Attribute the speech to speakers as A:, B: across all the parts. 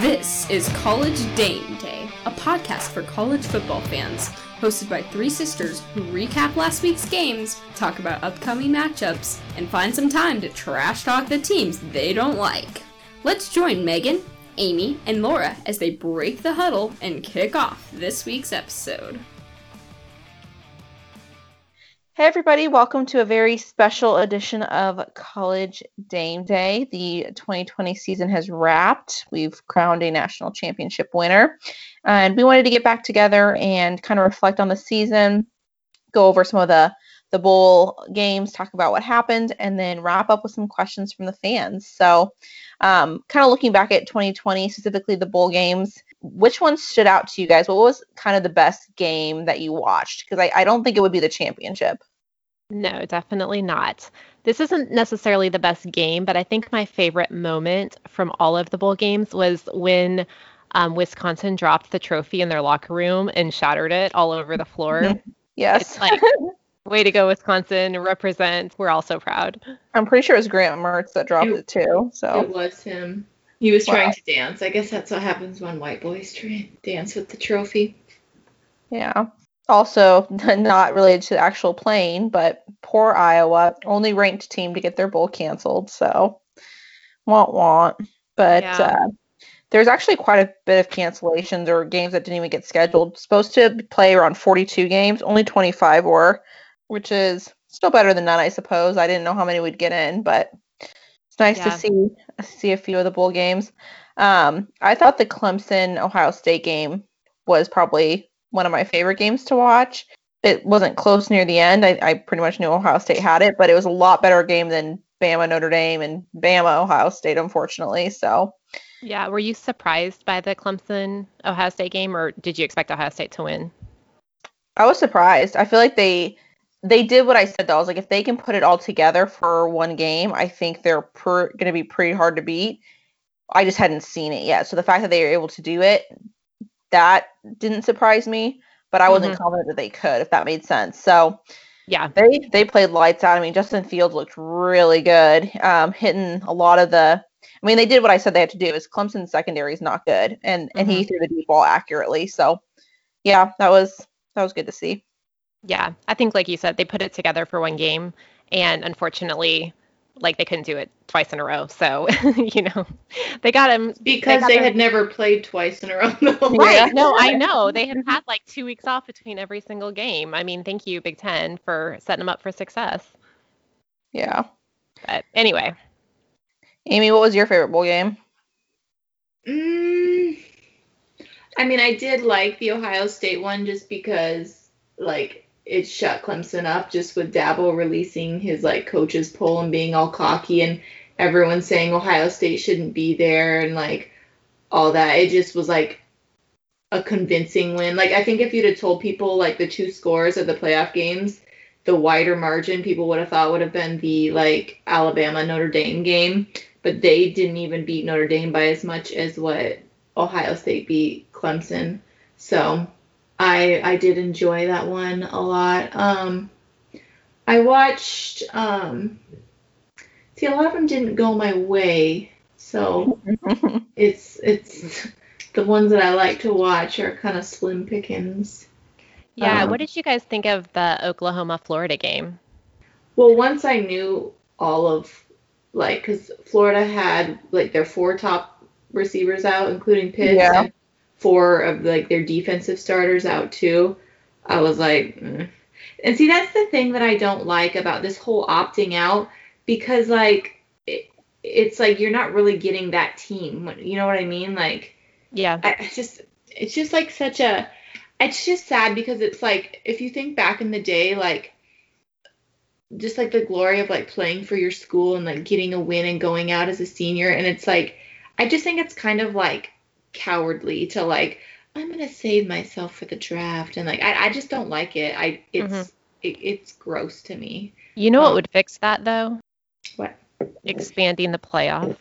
A: This is College Dame Day, a podcast for college football fans, hosted by three sisters who recap last week's games, talk about upcoming matchups, and find some time to trash talk the teams they don't like. Let's join Megan, Amy, and Laura as they break the huddle and kick off this week's episode.
B: Hey, everybody, welcome to a very special edition of College Dame Day. The 2020 season has wrapped. We've crowned a national championship winner, and we wanted to get back together and kind of reflect on the season, go over some of the the bowl games, talk about what happened, and then wrap up with some questions from the fans. So, um, kind of looking back at 2020, specifically the bowl games, which one stood out to you guys? What was kind of the best game that you watched? Because I, I don't think it would be the championship.
C: No, definitely not. This isn't necessarily the best game, but I think my favorite moment from all of the bowl games was when um, Wisconsin dropped the trophy in their locker room and shattered it all over the floor.
B: yes.
C: It's like, way to go, Wisconsin, represent. We're all so proud.
B: I'm pretty sure it was Graham Mertz that dropped it,
D: It-
B: too. So
D: It was him. He was
B: Wow.
D: trying to dance. I guess that's what happens when white boys try and dance with the trophy.
B: Yeah. Also, not related to the actual playing, but poor Iowa, only ranked team to get their bowl canceled. So, want want. But
C: Yeah.
B: uh, there's actually quite a bit of cancellations or games that didn't even get scheduled. Supposed to play around 42 games, only 25 were, which is still better than none, I suppose. I didn't know how many we'd get in, but nice to see see a few of the bowl games. Um, I thought the Clemson Ohio State game was probably one of my favorite games to watch. It wasn't close near the end. I, I pretty much knew Ohio State had it, but it was a lot better game than Bama Notre Dame and Bama Ohio State, unfortunately. So
C: Yeah, were you surprised by the Clemson Ohio State game, or did you expect Ohio State to win?
B: I was surprised. I feel like they they did what I said though. I was like, if they can put it all together for one game, I think they're per, going to be pretty hard to beat. I just hadn't seen it yet, so the fact that they were able to do it, that didn't surprise me. But I wasn't confident that they could, if that made sense. So
C: Yeah,
B: they they played lights out. I mean, Justin Fields looked really good, um, hitting a lot of the. I mean, they did what I said they had to do. Is Clemson's secondary is not good, and and he threw the deep ball accurately. So, yeah, that was that was good to see.
C: Yeah. I think, like you said, they put it together for one game, and unfortunately, like they couldn't do it twice in a row. So, you know, they got him
D: Because
C: got
D: they
C: their-
D: had never played twice in a row. though.
B: Right.
C: Right. No, I know. They had had like two weeks off between every single game. I mean, thank you, Big Ten, for setting them up for success.
B: Yeah,
C: But anyway,
B: Amy, what was your favorite bowl game?
D: Mm, I mean, I did like the Ohio State one just because, like, it shut Clemson up just with Dabo releasing his, like, coach's poll and being all cocky and everyone saying Ohio State shouldn't be there and, like, all that. It just was, like, a convincing win. Like, I think if you'd have told people, like, the two scores of the playoff games, the wider margin people would have thought would have been the, like, Alabama Notre Dame game but they didn't even beat Notre Dame by as much as what Ohio State beat Clemson. So I I did enjoy that one a lot. Um, I watched. Um, see, a lot of them didn't go my way, so it's it's the ones that I like to watch are kind of slim pickings.
C: yeah.
D: Um,
C: what did you guys think of the Oklahoma Florida game?
D: Well, once I knew all of like because Florida had like their four top receivers out, including Pitts,
B: Yeah.
D: and four of like their defensive starters out too. I was like, mm. and see, that's the thing that I don't like about this whole opting out because like it, it's like you're not really getting that team. You know what I mean? Like
C: Yeah.
D: I I just it's just like such a it's just sad because it's like if you think back in the day like just like the glory of like playing for your school and like getting a win and going out as a senior and it's like I just think it's kind of like cowardly to like I'm gonna save myself for the draft and like I, I just don't like it I it's
C: Mhm.
D: it, it's gross to me
C: You know what
D: Um,
C: would fix that though?
D: What?
C: Expanding the playoff.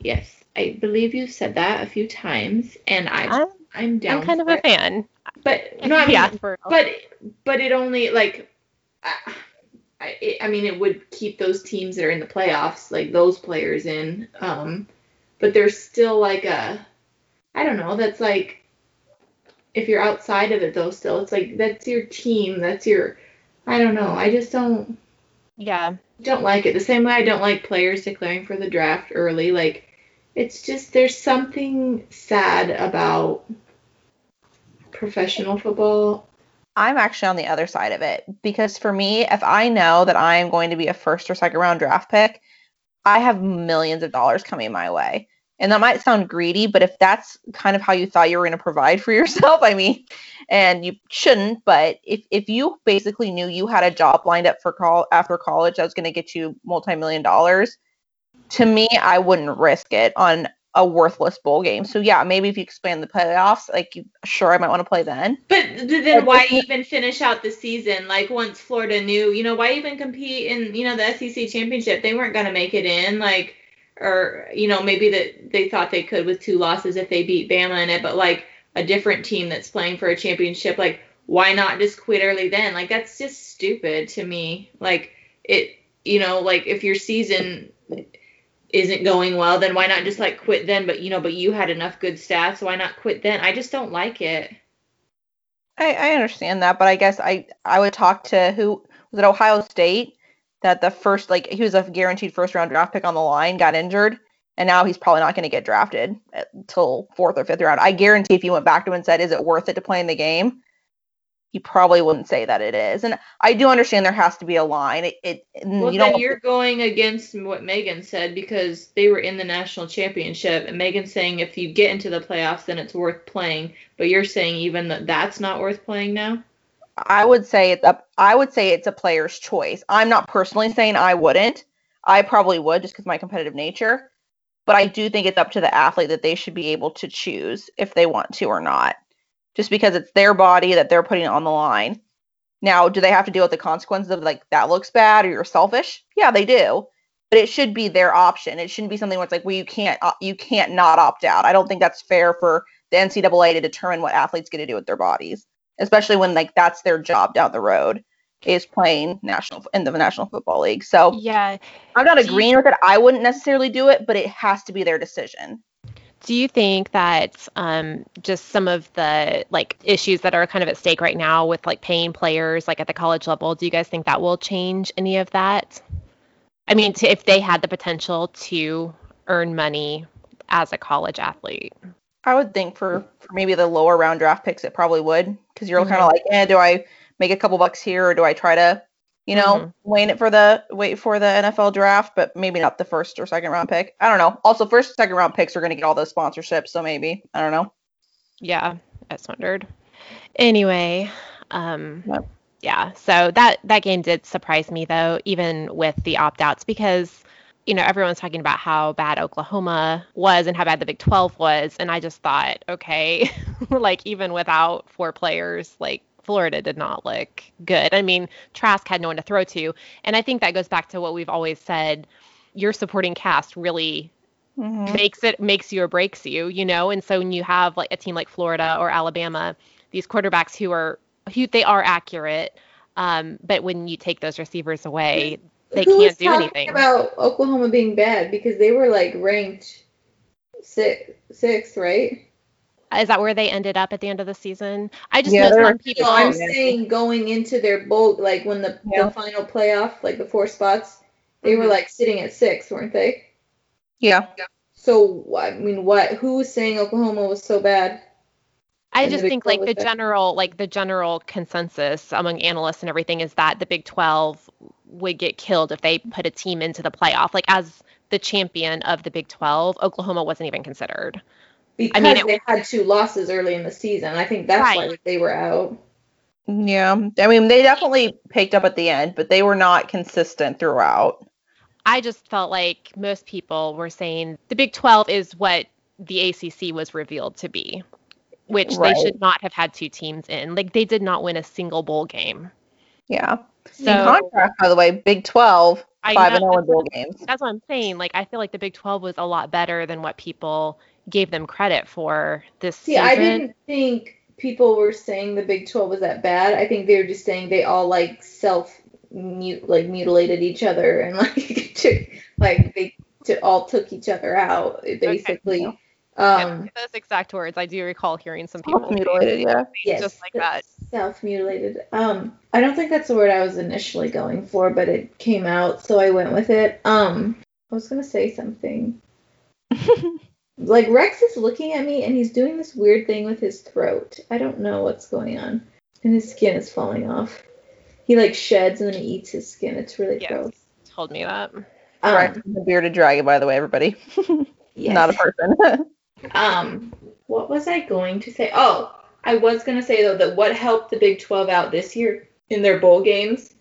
D: yes I believe you've said that a few times and I
C: I'm,
D: I'm down
C: I'm kind of a
D: it.
C: fan.
D: but no I mean
C: yeah. For,
D: but but it only like I, I, I mean it would keep those teams that are in the playoffs like those players in um but there's still like a I don't know. That's like if you're outside of it though. Still, it's like that's your team. That's your. I don't know. I just don't
C: Yeah.
D: don't like it. The same way I don't like players declaring for the draft early. Like, it's just there's something sad about professional football.
B: I'm actually on the other side of it because for me, if I know that I am going to be a first or second round draft pick, I have millions of dollars coming my way. And that might sound greedy, but if that's kind of how you thought you were going to provide for yourself, I mean, and you shouldn't, but if, if you basically knew you had a job lined up for call after college that was going to get you multi-million dollars, to me, I wouldn't risk it on a worthless bowl game. So yeah, maybe if you expand the playoffs, like you, sure, I might want to play then.
D: But th- then why even finish out the season? Like once Florida knew, you know, why even compete in, you know, the SEC championship? They weren't gonna make it in, like, or you know, maybe that they thought they could with two losses if they beat Bama in it, but like a different team that's playing for a championship, like why not just quit early then? Like that's just stupid to me. Like it, you know, like if your season isn't going well, then why not just like quit then? But you know, but you had enough good stats, so why not quit then? I just don't like it.
B: I, I understand that, but I guess I I would talk to who was it Ohio State that the first like he was a guaranteed first round draft pick on the line got injured and now he's probably not going to get drafted uh, until fourth or fifth round. I guarantee if you went back to him and said, "Is it worth it to play in the game?" He probably wouldn't say that it is. And I do understand there has to be a line. It, it
D: Well,
B: you
D: then you're going against what Megan said because they were in the national championship, and Megan's saying if you get into the playoffs, then it's worth playing. But you're saying even that that's not worth playing now.
B: I would say it's a I would say it's a player's choice. I'm not personally saying I wouldn't. I probably would just because my competitive nature. But I do think it's up to the athlete that they should be able to choose if they want to or not. Just because it's their body that they're putting on the line. Now, do they have to deal with the consequences of like that looks bad or you're selfish? Yeah, they do. But it should be their option. It shouldn't be something where it's like, well, you can't uh, you can't not opt out. I don't think that's fair for the NCAA to determine what athletes get to do with their bodies especially when like that's their job down the road is playing national in the National Football League. So
C: Yeah.
B: I'm not
C: Do you-
B: agreeing with it. I wouldn't necessarily do it, but it has to be their decision.
C: Do you think that um, just some of the like issues that are kind of at stake right now with like paying players like at the college level, do you guys think that will change any of that? I mean, to, if they had the potential to earn money as a college athlete.
B: I would think for, for maybe the lower round draft picks, it probably would because you're kind
C: Mhm.
B: of like, eh, do I make a couple bucks here or do I try to, you know,
C: Mhm.
B: wait it for the wait for the NFL draft, but maybe not the first or second round pick. I don't know. Also, first second round picks are going to get all those sponsorships, so maybe I don't know.
C: Yeah, I just wondered. Anyway, um, yeah. So that that game did surprise me though, even with the opt outs, because you know everyone's talking about how bad Oklahoma was and how bad the Big 12 was, and I just thought, okay, like even without four players, like Florida did not look good. I mean, Trask had no one to throw to, and I think that goes back to what we've always said. Your supporting cast really
B: Mhm.
C: makes it makes you or breaks you, you know. And so when you have like a team like Florida or Alabama, these quarterbacks who are who they are accurate, um, but when you take those receivers away, they
D: Who was
C: can't do
D: talking
C: anything.
D: About Oklahoma being bad because they were like ranked six, sixth, right?
C: Is that where they ended up at the end of the season? I just
B: Yeah,
C: know some people.
D: No, I'm
B: yeah.
D: saying going into their bowl, like when the,
B: Yeah.
D: the final playoff, like the four spots, they were
C: Mhm.
D: like sitting at six, weren't they?
B: Yeah.
D: So I mean, what? Who was saying Oklahoma was so bad?
C: I just think like the general like the general consensus among analysts and everything is that the Big 12 would get killed if they put a team into the playoff. Like as the champion of the Big 12, Oklahoma wasn't even considered.
D: Because
C: mean, it-
D: they had two losses early in the season. I think that's why they were out.
B: Yeah. I mean, they definitely picked up at the end, but they were not consistent throughout.
C: I just felt like most people were saying the Big 12 is what the ACC was revealed to be, which
B: Right.
C: they should not have had two teams in. Like they did not win a single bowl game.
B: Yeah.
C: So
B: In contrast, by the way, Big 12,
C: I
B: 5 and
C: know,
B: 0
C: that's oh
B: bowl
C: what-
B: games.
C: that's what I'm saying. Like I feel like the Big 12 was a lot better than what people gave them credit for this
D: See,
C: season.
D: I didn't think people were saying the Big 12 was that bad. I think they were just saying they all like self mut like mutilated each other and like took like they to, all took each other out basically. Um,
C: those exact words. I do recall hearing some people say
B: Mutilated, yeah.
D: yes,
C: just like that.
D: Self-mutilated. Um, I don't think that's the word I was initially going for, but it came out, so I went with it. Um, I was gonna say something. Like Rex is looking at me and he's doing this weird thing with his throat. I don't know what's going on. And his skin is falling off. He like sheds and then he eats his skin. It's really
C: Yes.
D: gross.
C: Told me that.
D: Um,
B: right. The bearded dragon, by the way, everybody.
D: yes.
B: Not a person.
D: Um, what was I going to say? Oh, I was going to say though that what helped the Big 12 out this year in their bowl games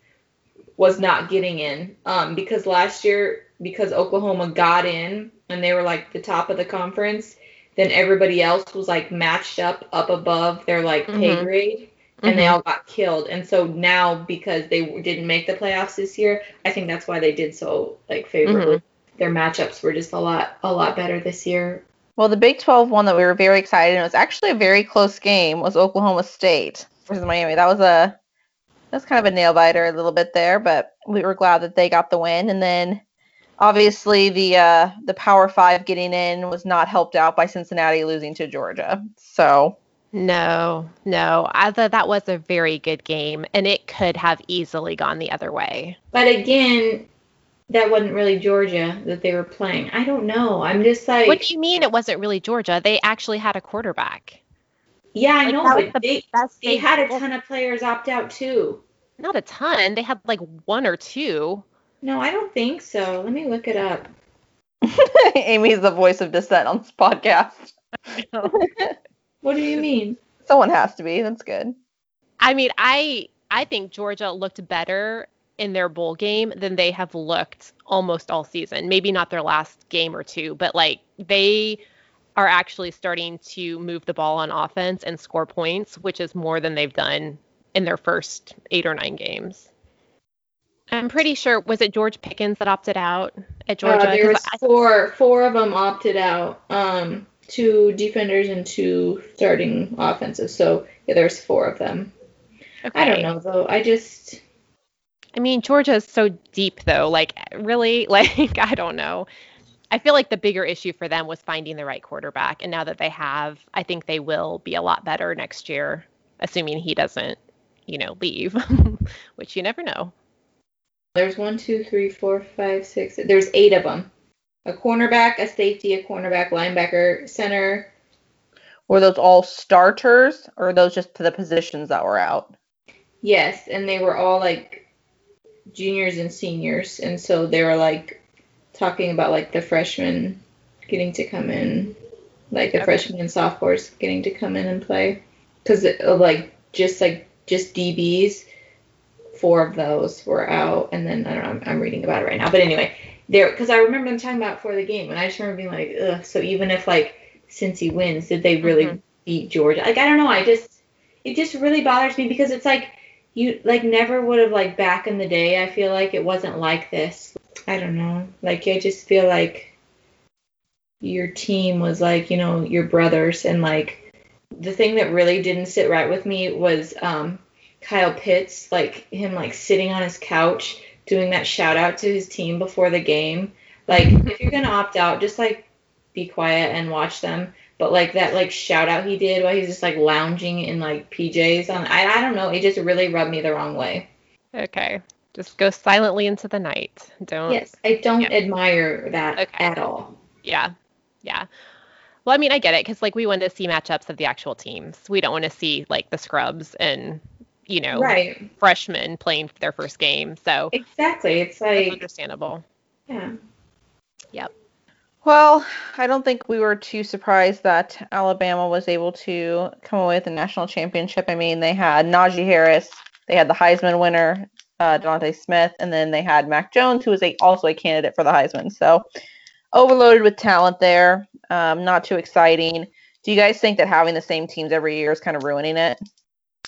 D: was not getting in. Um, because last year, because Oklahoma got in and they were like the top of the conference, then everybody else was like matched up up above their like pay
C: Mhm.
D: grade. And they
C: Mhm.
D: all got killed, and so now because they didn't make the playoffs this year, I think that's why they did so like favorably. Their matchups were just a lot a lot better this year
B: well, the Big 12 one that we were very excited, and it was actually a very close game, was Oklahoma State versus Miami. That was a that's kind of a nail biter a little bit there, but we were glad that they got the win. And then obviously the uh, the Power Five getting in was not helped out by Cincinnati losing to Georgia. So
C: No, no. I thought that was a very good game, and it could have easily gone the other way.
D: But again, that wasn't really Georgia that they were playing. I don't know. I'm just like,
C: What do you mean it wasn't really Georgia? They actually had a quarterback.
D: yeah, I
C: Like,
D: know,
C: that
D: but
C: the
D: they
C: best
D: they
C: they-
D: had a ton of players opt out too.
C: Not a ton. They had like one or two.
D: No, I don't think so. Let me look it up.
B: Amy's the voice of dissent on this podcast.
D: What do you mean?
B: Someone has to be. That's good.
C: I mean, I I think Georgia looked better in their bowl game than they have looked almost all season. Maybe not their last game or two, but like they are actually starting to move the ball on offense and score points, which is more than they've done in their first 8 or 9 games. I'm pretty sure was it George Pickens that opted out at Georgia?
D: Uh, there's
C: I-
D: four four of them opted out. Um, two defenders and two starting offensive. So yeah, there's four of them. I don't know though. I just
C: I mean, Georgia is so deep though. Like really, like I don't know. I feel like the bigger issue for them was finding the right quarterback, and now that they have, I think they will be a lot better next year, assuming he doesn't, you know, leave, which you never know.
D: There's one, two, three, four, five, six. There's eight of them. A cornerback, a safety, a cornerback, linebacker, center.
B: Were those all starters, or are those just to the positions that were out?
D: Yes, and they were all like juniors and seniors, and so they were like talking about like the freshmen getting to come in, like the
C: Okay.
D: freshmen and sophomores getting to come in and play, because like just like just DBs, four of those were out, and then I don't know, I'm, I'm reading about it right now, but anyway, there because I remember them talking about for the game, and I just remember being like, ugh. So even if like since he wins, did they really
C: Mhm.
D: beat Georgia? Like I don't know, I just it just really bothers me because it's like you like never would have like back in the day. I feel like it wasn't like this. I don't know. Like I just feel like your team was like you know your brothers and like the thing that really didn't sit right with me was um Kyle Pitts like him like sitting on his couch doing that shout out to his team before the game. Like if you're gonna opt out, just like be quiet and watch them. But like that like shout out he did while he was just like lounging in like PJs on I, I don't know, it just really rubbed me the wrong way.
C: Okay, just go silently into the night. Don't.
D: Yes, I don't
C: Yeah.
D: admire that
C: Okay.
D: at all.
C: Yeah. Yeah. Well, I mean, I get it because like we want to see matchups of the actual teams. We don't want to see like the scrubs and you know
D: Right.
C: freshmen playing their first game. So
D: Exactly. It's like
C: understandable.
D: yeah.
B: Well, I don't think we were too surprised that Alabama was able to come away with the national championship. I mean, they had Najee Harris, they had the Heisman winner, uh, DeVonta Smith, and then they had Mac Jones, who was a, also a candidate for the Heisman. So, overloaded with talent there. Um, not too exciting. Do you guys think that having the same teams every year is kind of ruining it?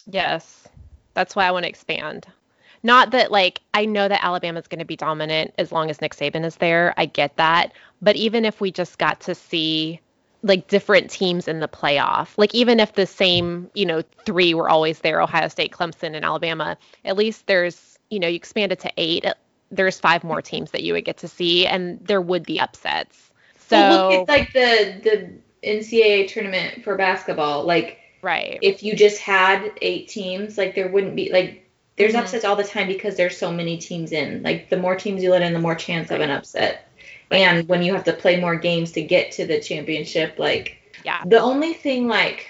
C: Yes. That's why I want to expand. Not that like I know that Alabama's going to be dominant as long as Nick Saban is there. I get that. But even if we just got to see like different teams in the playoff, like even if the same, you know, three were always there, Ohio State, Clemson, and Alabama, at least there's, you know, you expand it to eight. There's five more teams that you would get to see, and there would be upsets. So
D: well, look at like the the NCAA tournament for basketball. Like
C: Right.
D: if you just had eight teams, like there wouldn't be like there's
C: Mhm.
D: upsets all the time because there's so many teams in. Like the more teams you let in, the more chance of an upset. And when you have to play more games to get to the championship, like
C: yeah.
D: the only thing like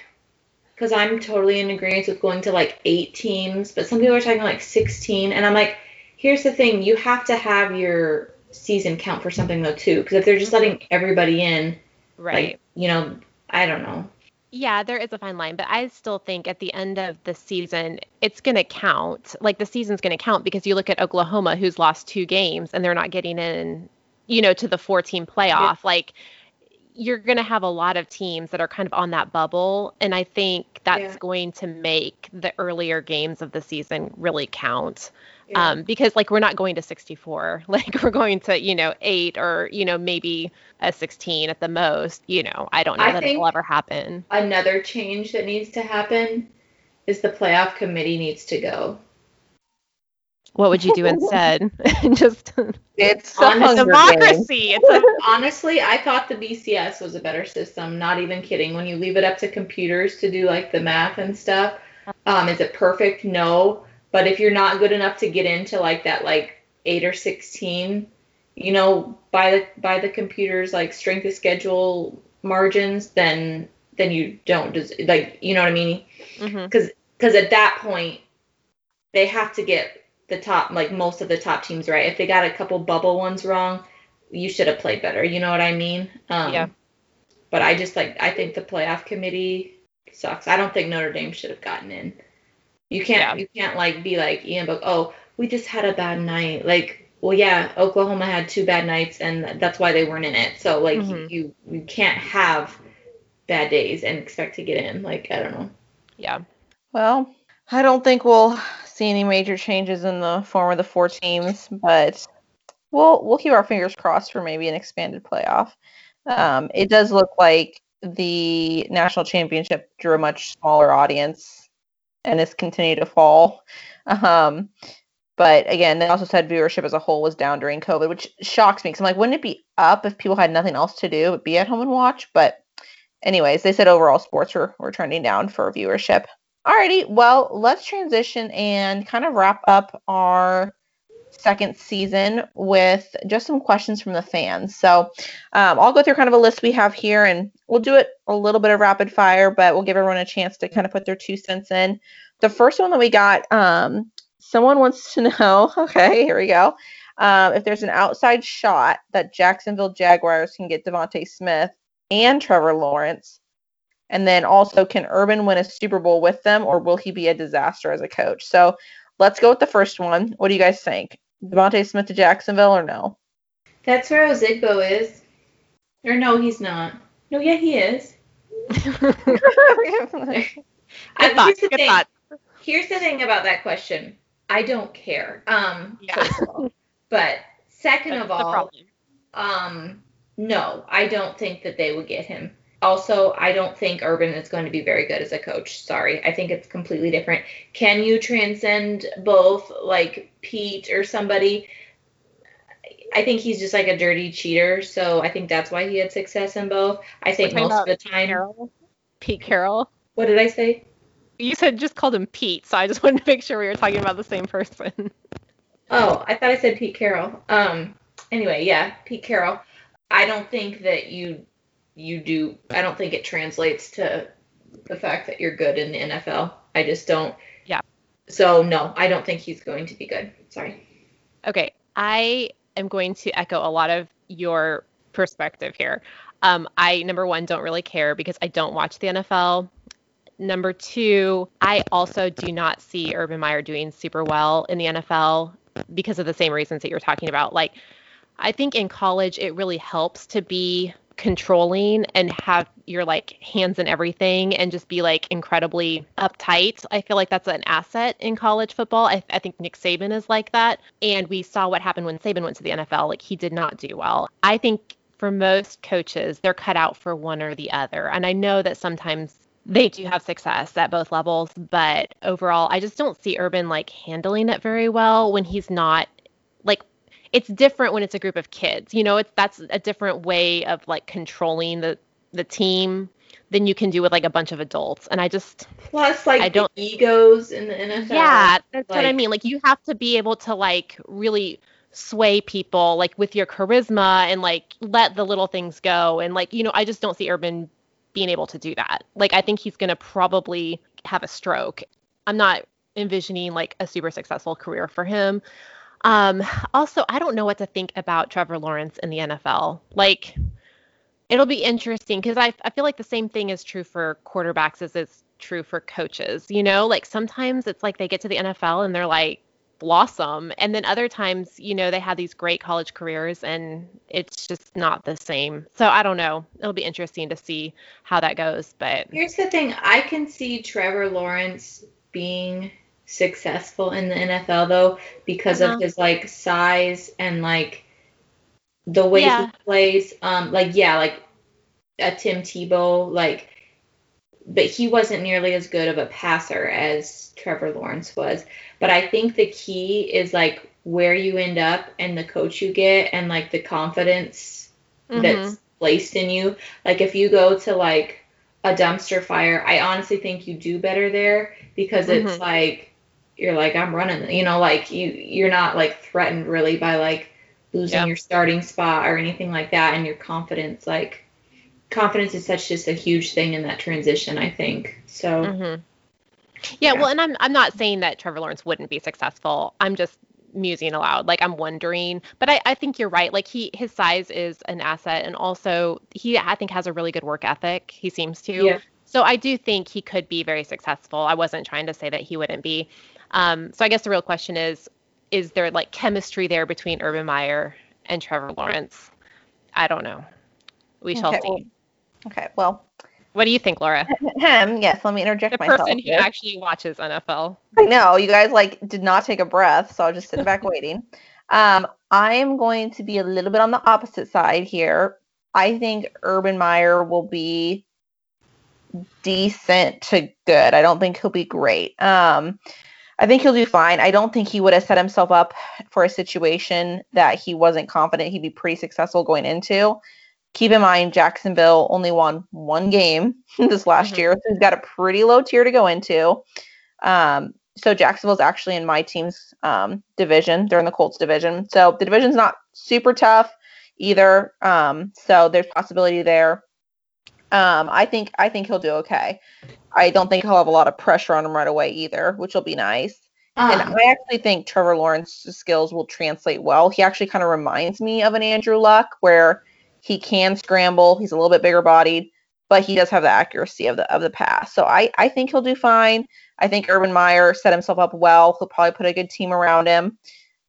D: because I'm totally in agreement with going to like eight teams, but some people are talking like 16, and I'm like, here's the thing: you have to have your season count for something though too, because if they're just letting everybody in,
C: Right.
D: like you know, I don't know.
C: Yeah, there is a fine line, but I still think at the end of the season, it's going to count. Like the season's going to count because you look at Oklahoma, who's lost two games and they're not getting in, you know, to the four team playoff. Like you're going to have a lot of teams that are kind of on that bubble. And I think that's
D: Yeah.
C: going to make the earlier games of the season really count.
D: Yeah.
C: Um, because like we're not going to 64, like we're going to, you know, eight or, you know, maybe a 16 at the most. You know, I don't know
D: I
C: that it'll ever happen.
D: Another change that needs to happen is the playoff committee needs to go.
C: What would you do instead? Just
B: It's
D: On
B: a
D: a
B: Hunger Games.
C: democracy. It's a,
D: Honestly, I thought the BCS was a better system. Not even kidding. When you leave it up to computers to do like the math and stuff, um, is it perfect? No. But if you're not good enough to get into like that like eight or sixteen, you know, by the by the computers like strength of schedule margins, then then you don't des- like you know what I mean?
C: Mhm.
D: because at that point they have to get the top like most of the top teams right if they got a couple bubble ones wrong you should have played better you know what i mean um,
C: Yeah.
D: but i just like i think the playoff committee sucks i don't think notre dame should have gotten in you can't
C: Yeah.
D: you can't like be like ian Book. oh we just had a bad night like well yeah oklahoma had two bad nights and that's why they weren't in it so like
C: Mhm.
D: you you can't have bad days and expect to get in like i don't know
C: yeah.
B: Well, I don't think we'll see any major changes in the form of the four teams, but we'll we'll keep our fingers crossed for maybe an expanded playoff. Um, it does look like the national championship drew a much smaller audience, and has continued to fall. Um, but again, they also said viewership as a whole was down during COVID, which shocks me because I'm like, wouldn't it be up if people had nothing else to do but be at home and watch? But anyways, they said overall sports were, were trending down for viewership. Alrighty, well, let's transition and kind of wrap up our second season with just some questions from the fans. So um, I'll go through kind of a list we have here and we'll do it a little bit of rapid fire, but we'll give everyone a chance to kind of put their two cents in. The first one that we got, um, someone wants to know, okay, here we go. Um, if there's an outside shot that Jacksonville Jaguars can get DeVonta Smith and Trevor Lawrence, and then also, can Urban win a Super Bowl with them, or will he be a disaster as a coach? So let's go with the first one. What do you guys think? DeVonta Smith to Jacksonville or no?
D: That's where Ozigbo is. Or no, he's not. No, yeah, he is.
C: Good
D: I,
C: thought.
D: here's the
C: Good
D: thing.
C: thought.
D: Here's the thing about that question. I don't care. Um,
C: Yeah.
D: first of all. but second
C: That's
D: of all,
C: problem.
D: um, no, I don't think that they would get him. Also, I don't think Urban is going to be very good as a coach. Sorry. I think it's completely different. Can you transcend both like Pete or somebody? I think he's just like a dirty cheater, so I think that's why he had success in both. I think most of the time.
C: Carroll? Pete Carroll.
D: What did I say?
C: You said just called him Pete, so I just wanted to make sure we were talking about the same person.
D: Oh, I thought I said Pete Carroll. Um. Anyway, yeah, Pete Carroll. I don't think that you you do. I don't think it translates to the fact that you're good in the NFL. I just don't.
C: Yeah.
D: So no, I don't think he's going to be good. Sorry.
C: Okay, I am going to echo a lot of your perspective here. Um, I number one don't really care because I don't watch the NFL. Number two, I also do not see Urban Meyer doing super well in the NFL because of the same reasons that you're talking about. Like, I think in college it really helps to be controlling and have your like hands in everything and just be like incredibly uptight. I feel like that's an asset in college football. I, I think Nick Saban is like that. And we saw what happened when Saban went to the NFL. Like he did not do well. I think for most coaches, they're cut out for one or the other. And I know that sometimes they do have success at both levels, but overall, I just don't see Urban like handling it very well when he's not like it's different when it's a group of kids. You know, it's that's a different way of like controlling the the team than you can do with like a bunch of adults. And I just
D: Plus, like
C: I don't-
D: the egos in the NFL.
C: yeah, that's what I mean. Like you have to be able to like really sway people like with your charisma and like let the little things go and like you know I just don't see Urban being able to do that. Like I think he's going to probably have a stroke. I'm not envisioning like a super successful career for him. Um also I don't know what to think about Trevor Lawrence in the NFL. Like it'll be interesting because I, I feel like the same thing is true for quarterbacks as is true for coaches. You know, like sometimes it's like they get to the NFL and they're like blossom, and then other times, you know, they have these great college careers and it's just not the same. So I don't know. It'll be interesting to see how that goes. But
D: Here's the thing: I can see Trevor Lawrence being successful in the NFL though because
C: Uh-huh.
D: of his like size and like the way
C: Yeah.
D: he plays. Um, like yeah, like a Tim Tebow, like, but he wasn't nearly as good of a passer as Trevor Lawrence was. But I think the key is like where you end up and the coach you get and like the confidence
C: mhm.
D: that's placed in you. Like if you go to like a dumpster fire, I honestly think you do better there because it's
C: Mhm.
D: like you're like I'm running, you know, like you you're not like threatened really by like losing
C: Yeah.
D: your starting spot or anything like that and your confidence like confidence is such just a huge thing in that transition, I think. So
C: hmm Yeah,
D: Yeah.
C: well, and I'm I'm not saying that Trevor Lawrence wouldn't be successful. I'm just musing aloud. Like I'm wondering, but I, I think you're right. Like he his size is an asset, and also he I think has a really good work ethic. He seems to.
D: Yeah.
C: So I do think he could be very successful. I wasn't trying to say that he wouldn't be. Um, so I guess the real question is, is there like chemistry there between Urban Meyer and Trevor Lawrence? I don't know. We shall
B: Okay,
C: see.
B: well- Okay, well,
C: What do you think, Laura?
B: yes, let me interject
C: The
B: myself.
C: person who actually watches NFL.
B: I know you guys like did not take a breath, so I'll just sit back waiting. Um, I am going to be a little bit on the opposite side here. I think Urban Meyer will be decent to good. I don't think he'll be great. Um, I think he'll do fine. I don't think he would have set himself up for a situation that he wasn't confident he'd be pretty successful going into. Keep in mind, Jacksonville only won one game this last
C: Mhm.
B: year, so he's got a pretty low tier to go into. Um, so Jacksonville's actually in my team's um, division. They're in the Colts division. So the division's not super tough either. Um, so there's possibility there. Um, I think I think he'll do okay. I don't think he'll have a lot of pressure on him right away either, which will be nice. And
D: um,
B: I actually think Trevor Lawrence's skills will translate well. He actually kind of reminds me of an Andrew Luck, where he can scramble. He's a little bit bigger bodied, but he does have the accuracy of the of the pass. So I I think he'll do fine. I think Urban Meyer set himself up well. He'll probably put a good team around him.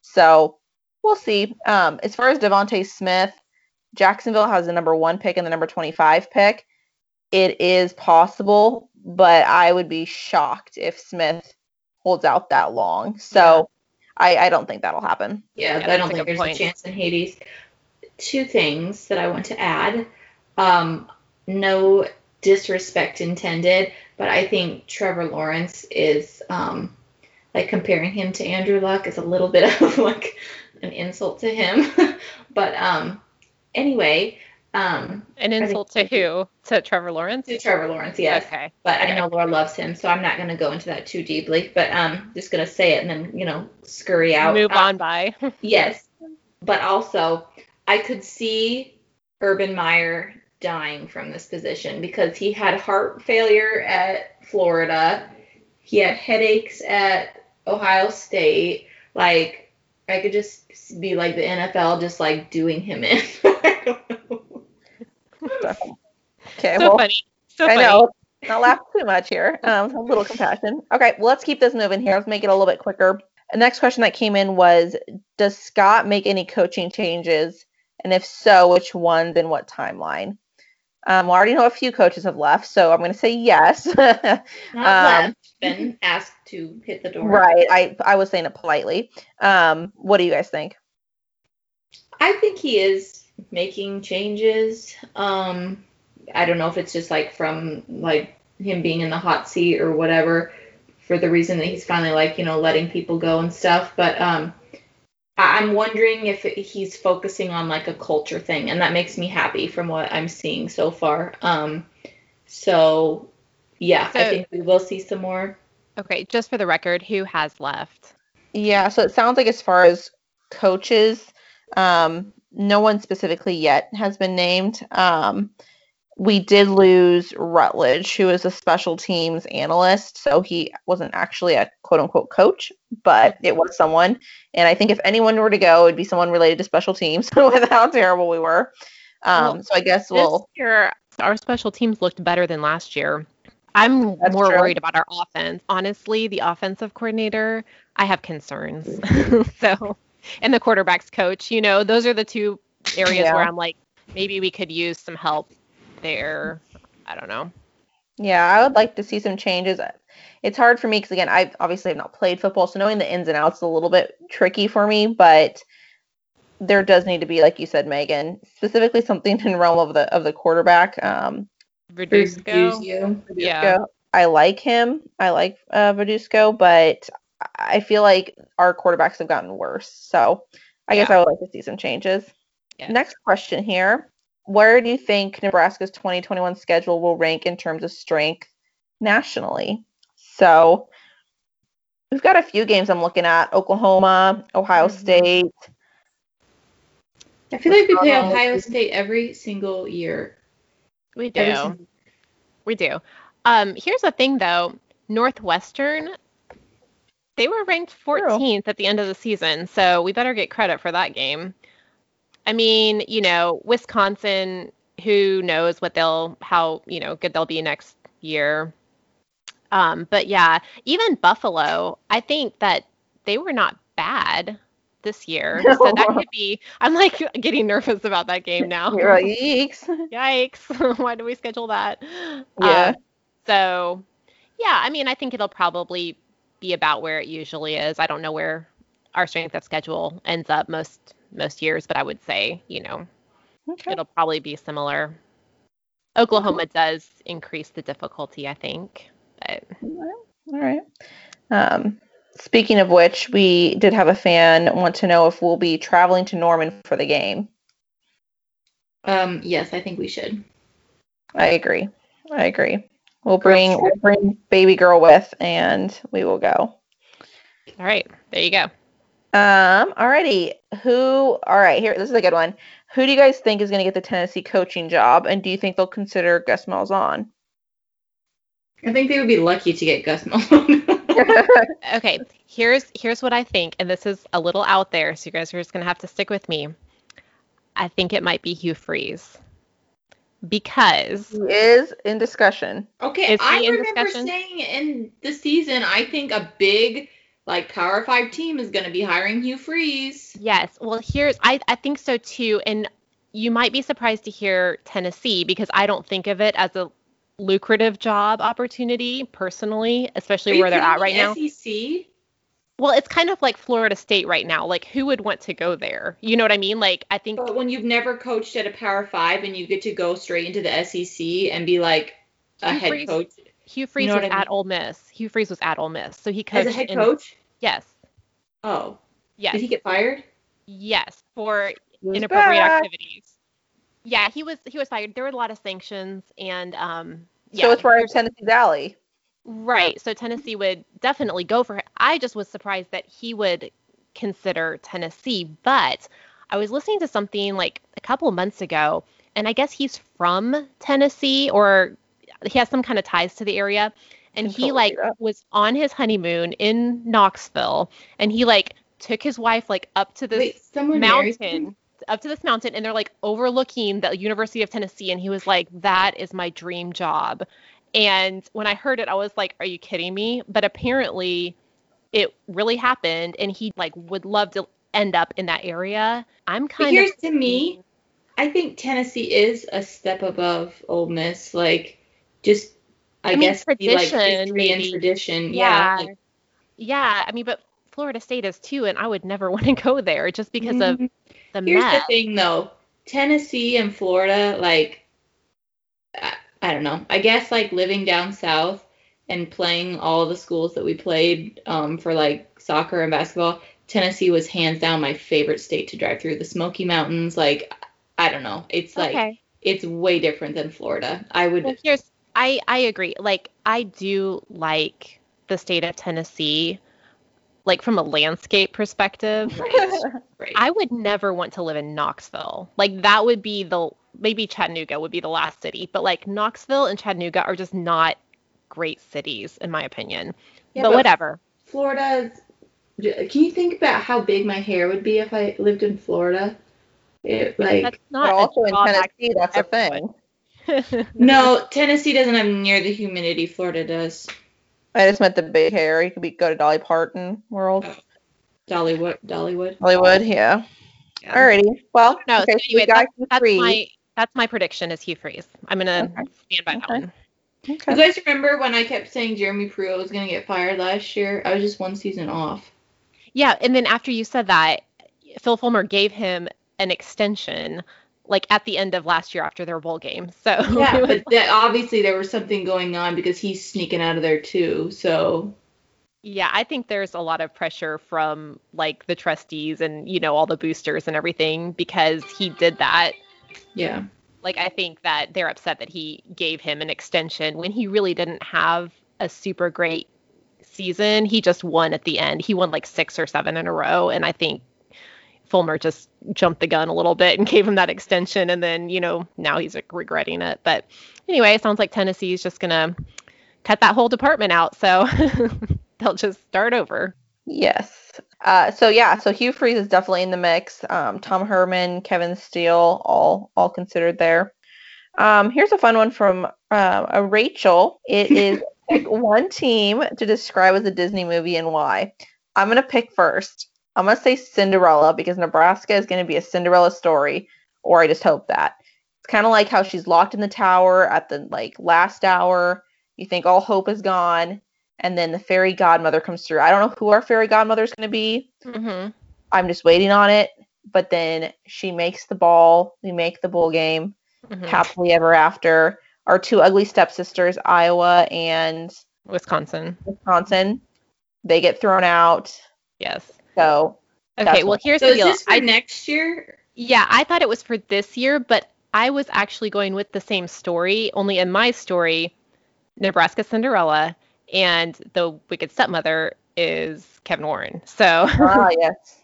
B: So we'll see. Um, as far as DeVonta Smith, Jacksonville has the number one pick and the number 25 pick. It is possible, but I would be shocked if Smith holds out that long. So I, I don't think that'll happen.
D: Yeah,
C: Yeah,
D: I don't think
C: good
D: there's
C: point.
D: a chance in Hades. Two things that I want to add. Um, no disrespect intended, but I think Trevor Lawrence is um, like comparing him to Andrew Luck is a little bit of like an insult to him. but um, anyway, um,
C: An insult to who? To Trevor Lawrence?
D: to Trevor Lawrence, yes.
C: Okay.
D: But I know Laura loves him, so I'm not going to go into that too deeply. But um, just going to say it and then you know scurry out.
C: Move
D: Uh,
C: on by.
D: Yes, but also I could see Urban Meyer dying from this position because he had heart failure at Florida. He had headaches at Ohio State. Like I could just be like the NFL just like doing him in. I don't know.
B: Okay,
C: so
B: well,
C: funny. So
B: I
C: funny.
B: know. Not laugh too much here. Um, a little compassion. Okay, well, let's keep this moving here. Let's make it a little bit quicker. The next question that came in was Does Scott make any coaching changes? And if so, which ones and what timeline? Um, well, I already know a few coaches have left, so I'm going to say yes.
D: Not
B: Um,
D: left. Been asked to hit the door.
B: right. I, I was saying it politely. Um, what do you guys think?
D: I think he is making changes. Um, I don't know if it's just like from like him being in the hot seat or whatever, for the reason that he's finally like you know letting people go and stuff. But um, I- I'm wondering if it, he's focusing on like a culture thing, and that makes me happy from what I'm seeing so far. Um, so yeah, I think we will see some more.
C: Okay, just for the record, who has left?
B: Yeah, so it sounds like as far as coaches, um, no one specifically yet has been named. Um, we did lose Rutledge, who is a special teams analyst, so he wasn't actually a quote unquote coach, but it was someone. And I think if anyone were to go, it'd be someone related to special teams with how terrible we were. Um,
C: Well,
B: so I guess
C: This
B: we'll.
C: year, our special teams looked better than last year. I'm
B: That's
C: more
B: true.
C: worried about our offense. Honestly, the offensive coordinator, I have concerns. so, and the quarterbacks coach, you know, those are the two areas
B: Yeah.
C: where I'm like, maybe we could use some help there. I don't know.
B: Yeah, I would like to see some changes. It's hard for me because again, I obviously have not played football, so knowing the ins and outs is a little bit tricky for me. But there does need to be, like you said, Megan, specifically something in the realm of the of the quarterback. Um,
C: Verduzco.
D: you.
C: Yeah.
B: I like him. I like uh, Verduzco, but I feel like our quarterbacks have gotten worse. So I guess I would like to see some changes.
C: Yeah.
B: Next question here. Where do you think Nebraska's 2021 schedule will rank in terms of strength nationally? So we've got a few games I'm looking at Oklahoma, Ohio
C: Mhm.
B: State.
D: I feel like we play Ohio State every single year.
C: We do. We do. Um, here's the thing though, Northwestern, they were ranked 14th at the end of the season, so we better get credit for that game. I mean, you know, Wisconsin, who knows what they'll how, you know, good they'll be next year. Um, but yeah, even Buffalo, I think that they were not bad this year. So that could be I'm like getting nervous about that game now.
B: You're like, Yeeks.
C: Yikes. Why do we schedule that?
B: Yeah.
C: Um, so, yeah, I mean, I think it'll probably be about where it usually is. I don't know where our strength of schedule ends up most most years, but I would say, you know,
B: Okay.
C: it'll probably be similar. Oklahoma does increase the difficulty, I think. But
B: All right. Um, speaking of which, we did have a fan want to know if we'll be traveling to Norman for the game.
D: Um, yes, I think we should.
B: I agree. I agree. We'll bring we'll bring baby girl with, and we will go.
C: all right, there you go.
B: Um. Alrighty. Who? All right. Here. This is a good one. Who do you guys think is going to get the Tennessee coaching job, and do you think they'll consider Gus Malzahn?
D: I think they would be lucky to get Gus Malone.
C: Okay, here's here's what I think, and this is a little out there, so you guys are just gonna have to stick with me. I think it might be Hugh Freeze. Because
B: he is in discussion.
D: okay,
C: Is he
D: I
C: in
D: remember
C: discussion?
D: saying in the season, I think a big like Power Five team is going to be hiring Hugh Freeze.
C: Yes. Well, here's I I think so too, and you might be surprised to hear Tennessee because I don't think of it as a lucrative job opportunity personally, especially where they're at right now.
D: SEC.
C: Well, it's kind of like Florida State right now. Like, who would want to go there? You know what I mean? Like, I think
D: But when you've never coached at a Power Five and you get to go straight into the SEC and be like a
C: Hugh
D: head
C: Freeze-
D: coach
C: Hugh Freeze you
D: know
C: was
D: what I
C: at Ole Miss. Hugh Freeze was at Ole Miss, so he coached as
D: a head
C: in-
D: coach.
C: Yes.
D: Oh,
C: Yes.
D: did he get fired?
C: Yes, for
B: He's
C: inappropriate
B: back.
C: activities. Yeah, he was he was fired. There were a lot of sanctions and um yeah.
B: so it's right
C: there's-
B: Tennessee's alley.
C: Right. So Tennessee would definitely go for it. I just was surprised that he would consider Tennessee, but I was listening to something like a couple of months ago, and I guess he's from Tennessee or he has some kind of ties to the area. And he like was on his honeymoon in Knoxville and he like took his wife like up to this
D: Wait, someone married him?
C: mountain up to this mountain and they're like overlooking the University of Tennessee and he was like that is my dream job. And when I heard it I was like are you kidding me? But apparently it really happened and he like would love to end up in that area. I'm kind
D: here's
C: of
D: to me, I think Tennessee is a step above Ole Miss. Like, just I,
C: I mean,
D: guess be like
C: tradition,
D: history and tradition. Yeah.
C: yeah. Yeah, I mean but Florida State is too and I would never want to go there just because of
D: Mhm.
C: the
D: Here's
C: mess.
D: the thing, though. Tennessee and Florida, like, I, don't know. I guess like living down south and playing all the schools that we played um, for like soccer and basketball, Tennessee was hands down my favorite state to drive through. The Smoky Mountains, like I don't know, it's like
C: okay.
D: it's way different than Florida. I would.
C: Well, here's I I agree. Like I do like the state of Tennessee, like from a landscape perspective.
D: Right. right.
C: I would never want to live in Knoxville. Like that would be the maybe Chattanooga would be the last city, but like Knoxville and Chattanooga are just not great cities in my opinion.
D: Yeah,
C: but,
D: but
C: whatever.
D: Florida. Can you think about how big my hair would be if I lived in Florida? It like
C: That's
B: But
C: not
B: also in Tennessee, that's a thing.
D: no, Tennessee doesn't have near the humidity Florida does.
B: I just meant the big hair. You could be go to Dolly Parton World,
D: Oh. Dollywood, Dollywood.
B: Hollywood. Yeah.
D: Yeah.
B: Alrighty. Well,
C: No,
B: okay,
C: so
B: so you
C: anyway,
B: guys
C: that's
B: three.
C: my that's my prediction is Hugh Freeze. I'm gonna
B: Okay.
C: stand by that
B: Okay.
C: one.
D: You
B: Okay.
D: guys remember when I kept saying Jeremy Pruitt was gonna get fired last year? I was just one season off.
C: Yeah, and then after you said that, Phil Fulmer gave him an extension like at the end of last year after their bowl game. So
D: Yeah,
C: it was-
D: but that, obviously there was something going on because he's sneaking out of there too. So
C: yeah, I think there's a lot of pressure from like the trustees and you know all the boosters and everything because he did that.
D: Yeah,
C: Like I think that they're upset that he gave him an extension when he really didn't have a super great season. He just won at the end. He won like 6 or 7 in a row and I think Fulmer just jumped the gun a little bit and gave him that extension and then, you know, now he's like, regretting it. But anyway, it sounds like Tennessee's just going to cut that whole department out. So they'll just start over.
B: Yes. Uh, so yeah, so Hugh Freeze is definitely in the mix. Um, Tom Herman, Kevin Steele, all all considered there. Um, here's a fun one from uh, a Rachel. It is pick one team to describe as a Disney movie and why. I'm gonna pick first. I'm gonna say Cinderella because Nebraska is gonna be a Cinderella story, or I just hope that. It's kind of like how she's locked in the tower at the like last hour. You think all hope is gone, and then the fairy godmother comes through. I don't know who our fairy godmother is going to be.
C: Mm-hmm.
B: I'm just waiting on it. But then she makes the ball. We make the bowl game
C: Mm-hmm.
B: happily ever after. Our two ugly stepsisters, Iowa and
C: Wisconsin.
B: Wisconsin, they get thrown out.
C: Yes.
B: So
C: Okay, well
B: what-
C: here's
D: so
C: the
D: is this for
C: I
D: next year?
C: Yeah, I thought it was for this year, but I was actually going with the same story. Only in my story, Nebraska Cinderella and the wicked stepmother is Kevin Warren. So
B: ah, yes,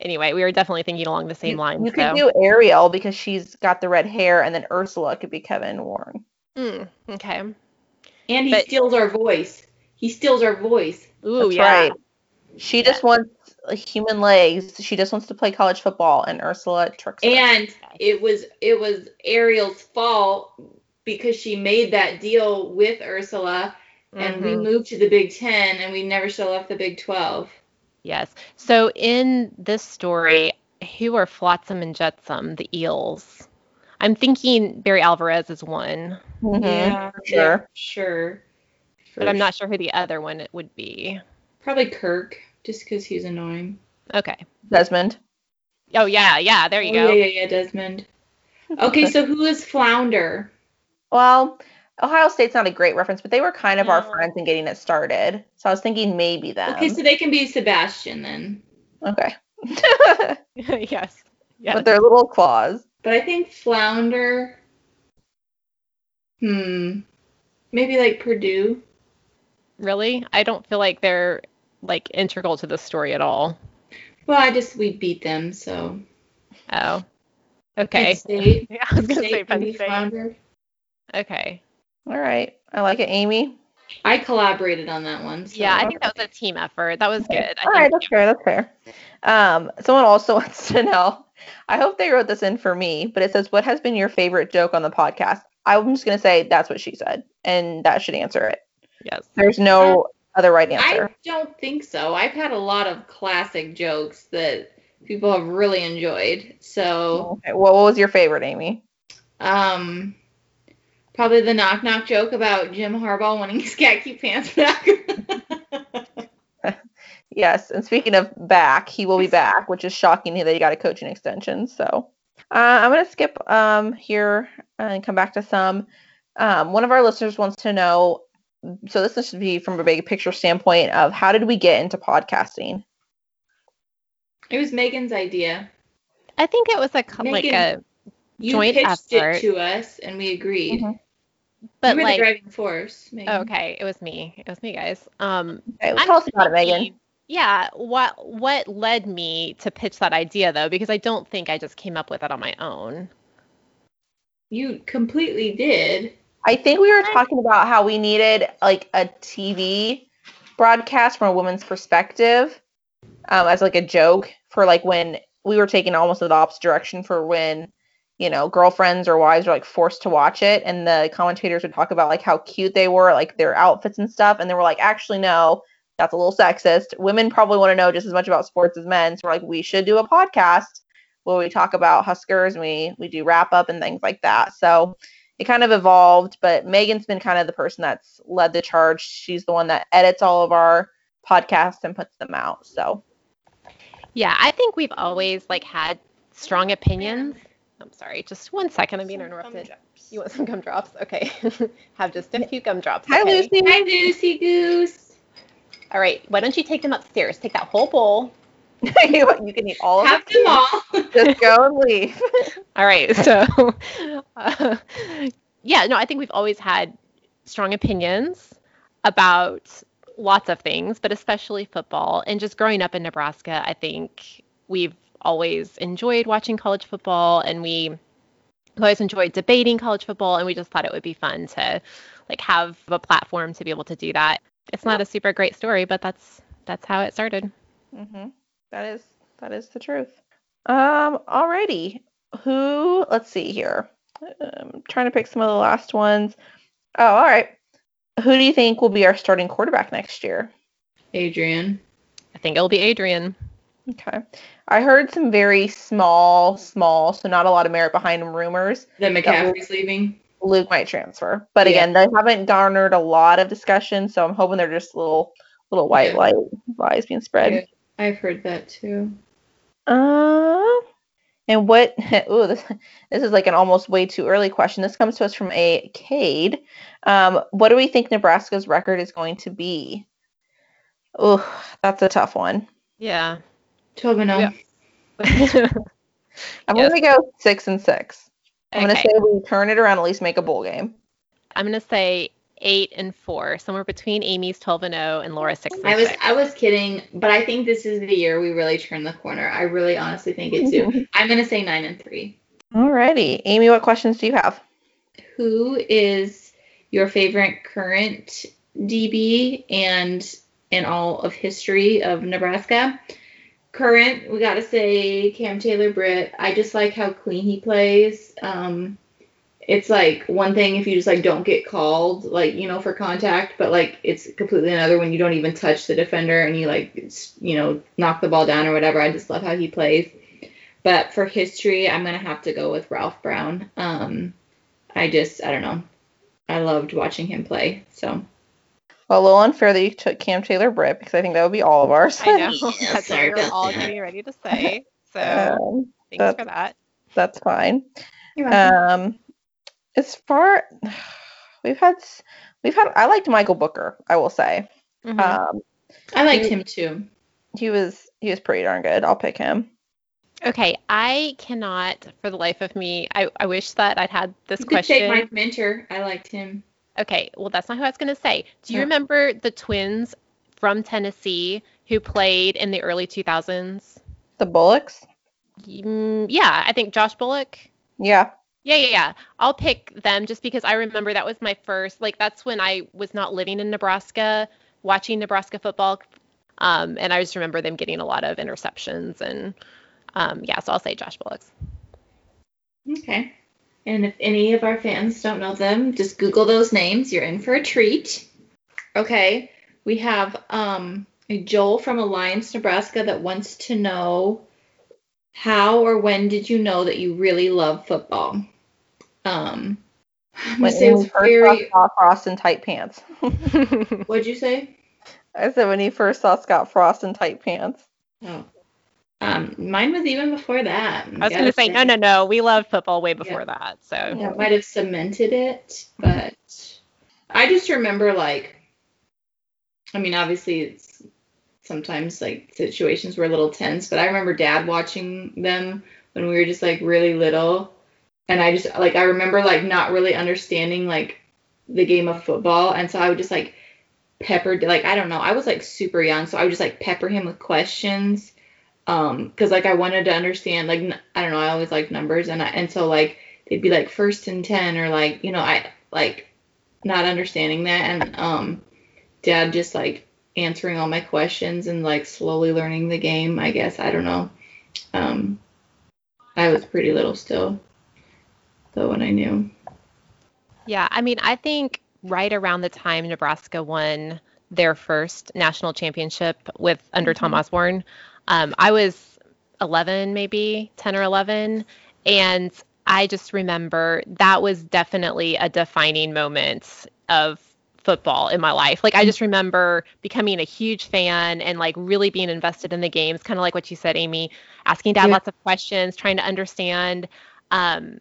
C: anyway, we were definitely thinking along the same
B: you,
C: lines.
B: you could
C: so.
B: do Ariel because she's got the red hair, and then Ursula could be Kevin Warren.
C: Mm, okay.
D: And he
C: But-
D: steals our voice. He steals our voice.
C: Ooh,
B: That's
C: yeah.
B: right. She just wants human legs. She just wants to play college football, and Ursula tricks her.
D: And it was it was Ariel's fault because she made that deal with Ursula and we
C: Mhm.
D: moved to the Big Ten and we never show left the Big Twelve.
C: Yes. So in this story, who are Flotsam and Jetsam, the eels? I'm thinking Barry Alvarez is one,
B: Mhm.
D: Yeah,
B: sure.
D: yeah, sure.
C: but I'm not sure who the other one would be.
D: Probably Kirk, just because he's annoying.
C: Okay.
B: Desmond.
C: Oh yeah, yeah. There you
D: Oh,
C: go.
D: Yeah, yeah, yeah, Desmond. Okay, so who is Flounder?
B: Well, Ohio State's not a great reference, but they were kind of our friends in getting it started. So I was thinking maybe them.
D: Okay, so they can be Sebastian then.
B: Okay.
C: yes. Yes.
B: But they're little claws.
D: But I think Flounder. Hmm. Maybe like Purdue.
C: Really? I don't feel like they're like integral to the story at all.
D: Well, I just we beat them, so.
C: Oh.
D: Penn
C: Okay.
D: State.
C: Yeah, I was gonna
D: State
C: say Penn State.
D: Flounder.
C: Okay.
B: All right. I like it, Amy.
D: I collaborated on that one. So.
C: Yeah, I think that was a team effort. That was good. I
B: All right,
C: think
B: that's fair. That's fair. Um, someone also wants to know. I hope they wrote this in for me, but it says, "What has been your favorite joke on the podcast?" I'm just gonna say that's what she said, and that should answer it.
C: yes.
B: There's no other right answer.
D: I don't think so. I've had a lot of classic jokes that people have really enjoyed. So,
B: Okay. Well, what was your favorite, Amy?
D: um, probably the knock knock joke about Jim Harbaugh wanting his khaki pants back.
B: Yes, and speaking of back, he will be back, which is shocking that he got a coaching extension. So uh, I'm going to skip um, here and come back to some. Um, one of our listeners wants to know. So this should be from a big picture standpoint of how did we get into podcasting?
D: It was Megan's idea.
C: I think it was a co- like a
D: You
C: Joint
D: pitched
C: effort.
D: it to us, and we agreed.
B: Mhm.
C: But
D: you were
C: like
D: the driving force. Megan.
C: oh, okay, it was me. It was me, guys. Um
B: Okay, well,
C: I'm
B: tell us about it, Megan.
C: Yeah, what what led me to pitch that idea though? Because I don't think I just came up with it on my own.
D: You completely did.
B: I think we were talking about how we needed like a TV broadcast from a woman's perspective, um, as like a joke for like when we were taking almost the opposite direction for when you know girlfriends or wives were like forced to watch it, and the commentators would talk about like how cute they were, like their outfits and stuff, and they were like, actually no, that's a little sexist. Women probably want to know just as much about sports as men, so we're like, we should do a podcast where we talk about Huskers and we we do wrap up and things like that. So it kind of evolved, but Megan's been kind of the person that's led the charge. She's the one that edits all of our podcasts and puts them out. So
C: Yeah, I think we've always like had strong opinions. I'm sorry, just one second. I'm being interrupted. You want some gumdrops? Okay. Have just a few gumdrops.
B: hi
C: okay?
B: Lucy.
D: Hi, Lucy Goose.
C: All right. Why don't you take them upstairs? Take that whole bowl.
B: you can eat all of
D: them.
B: Have
D: them all.
B: Just go and leave.
C: All right. So, uh, yeah, no, I think we've always had strong opinions about lots of things, but especially football. And just growing up in Nebraska, I think we've always enjoyed watching college football and we always enjoyed debating college football. And we just thought it would be fun to like have a platform to be able to do that. It's not a super great story, but that's that's how it started.
B: hmm That is that is the truth. Um. Alrighty. Who? Let's see here. I'm trying to pick some of the last ones. Oh, all right. Who do you think will be our starting quarterback next year?
D: Adrian.
C: I think it'll be Adrian.
B: Okay. I heard some very small, small, so not a lot of merit behind them rumors.
D: That McCaffrey's leaving.
B: Luke might transfer. But
D: Yeah.
B: again, they haven't garnered a lot of discussion, so I'm hoping they're just little little white
D: Yeah.
B: light lies being spread.
D: Yeah, I've heard that too.
B: Uh, and what? Ooh, this this is like an almost way too early question. This comes to us from a Cade. Um, what do we think Nebraska's record is going to be? Ooh, that's a tough one.
C: Yeah.
D: 12 and 0.
C: Yeah.
B: I'm
C: Yes.
B: gonna go six and six. I'm gonna say we turn it around, at least make a bowl game.
C: I'm gonna say eight and four, somewhere between Amy's twelve and zero and Laura's six and
D: I was
C: six.
D: I was kidding, but I think this is the year we really turn the corner. I really honestly think it too. I'm gonna say nine and three.
B: Alrighty, Amy, what questions do you have?
D: Who is your favorite current DB and in all of history of Nebraska? Current, we gotta say Cam Taylor Britt. I just like how clean he plays. Um, it's like one thing if you just like don't get called, like you know, for contact, but like it's completely another when you don't even touch the defender and you like you know knock the ball down or whatever. I just love how he plays. But for history, I'm gonna have to go with Ralph Brown. Um, I just I don't know. I loved watching him play. So
B: Well, a little unfair that you took Cam Taylor Britt because I think that would be all of ours.
C: I know.
D: Yeah,
C: That's
D: sorry
C: what we were all getting ready to say. So
B: um,
C: thanks
B: that's-
C: for that.
B: that's fine. Um, as far we've had we've had I liked Michael Booker. I will say.
C: Mhm.
B: Um,
D: I liked him too.
B: he was he was pretty darn good. I'll pick him.
C: okay, I cannot for the life of me. I, I wish that I'd had this
D: You could say
C: question.
D: Mike Minter. I liked him.
C: Okay, well that's not who I was gonna say. Do you remember the twins from Tennessee who played in the early 2000s?
B: The Bullocks.
C: Mm, yeah, I think Josh Bullock.
B: Yeah.
C: Yeah, yeah, yeah. I'll pick them just because I remember that was my first, like, that's when I was not living in Nebraska, watching Nebraska football. Um, and I just remember them getting a lot of interceptions. And um, yeah, so I'll say Josh Bullock's.
D: Okay. And if any of our fans don't know them, just Google those names. You're in for a treat. Okay. We have um, a Joel from Alliance, Nebraska that wants to know how or when did you know that you really love football? Um, I'm
B: When
D: say
B: he first
D: very.
B: saw Scott Frost in tight pants.
D: What'd you say?
B: I said when he first saw Scott Frost in tight pants.
D: Oh. Um, mine was even before that.
C: I was going to say, no, no, no. We loved football way before that. So
D: Yeah, might have cemented it, but I just remember like, I mean, obviously it's sometimes like situations were a little tense. But I remember dad watching them when we were just like really little. And I just like I remember like not really understanding like the game of football. And so I would just like pepper like I don't know, I was like super young, so I would just like pepper him with questions. Um, cause like I wanted to understand, like I don't know, I always like numbers, and I, and so like they'd be like first and ten, or like you know I like not understanding that, and um, dad just like answering all my questions and like slowly learning the game. I guess I don't know. Um, I was pretty little still, though when I knew.
C: Yeah, I mean, I think right around the time Nebraska won their first national championship with under Tom
B: Mhm.
C: Osborne, um, I was 11, maybe 10 or 11, and I just remember that was definitely a defining moment of football in my life. Like I just remember becoming a huge fan and like really being invested in the games, kind of like what you said, Amy, asking dad
D: Yeah.
C: lots of questions, trying to understand um,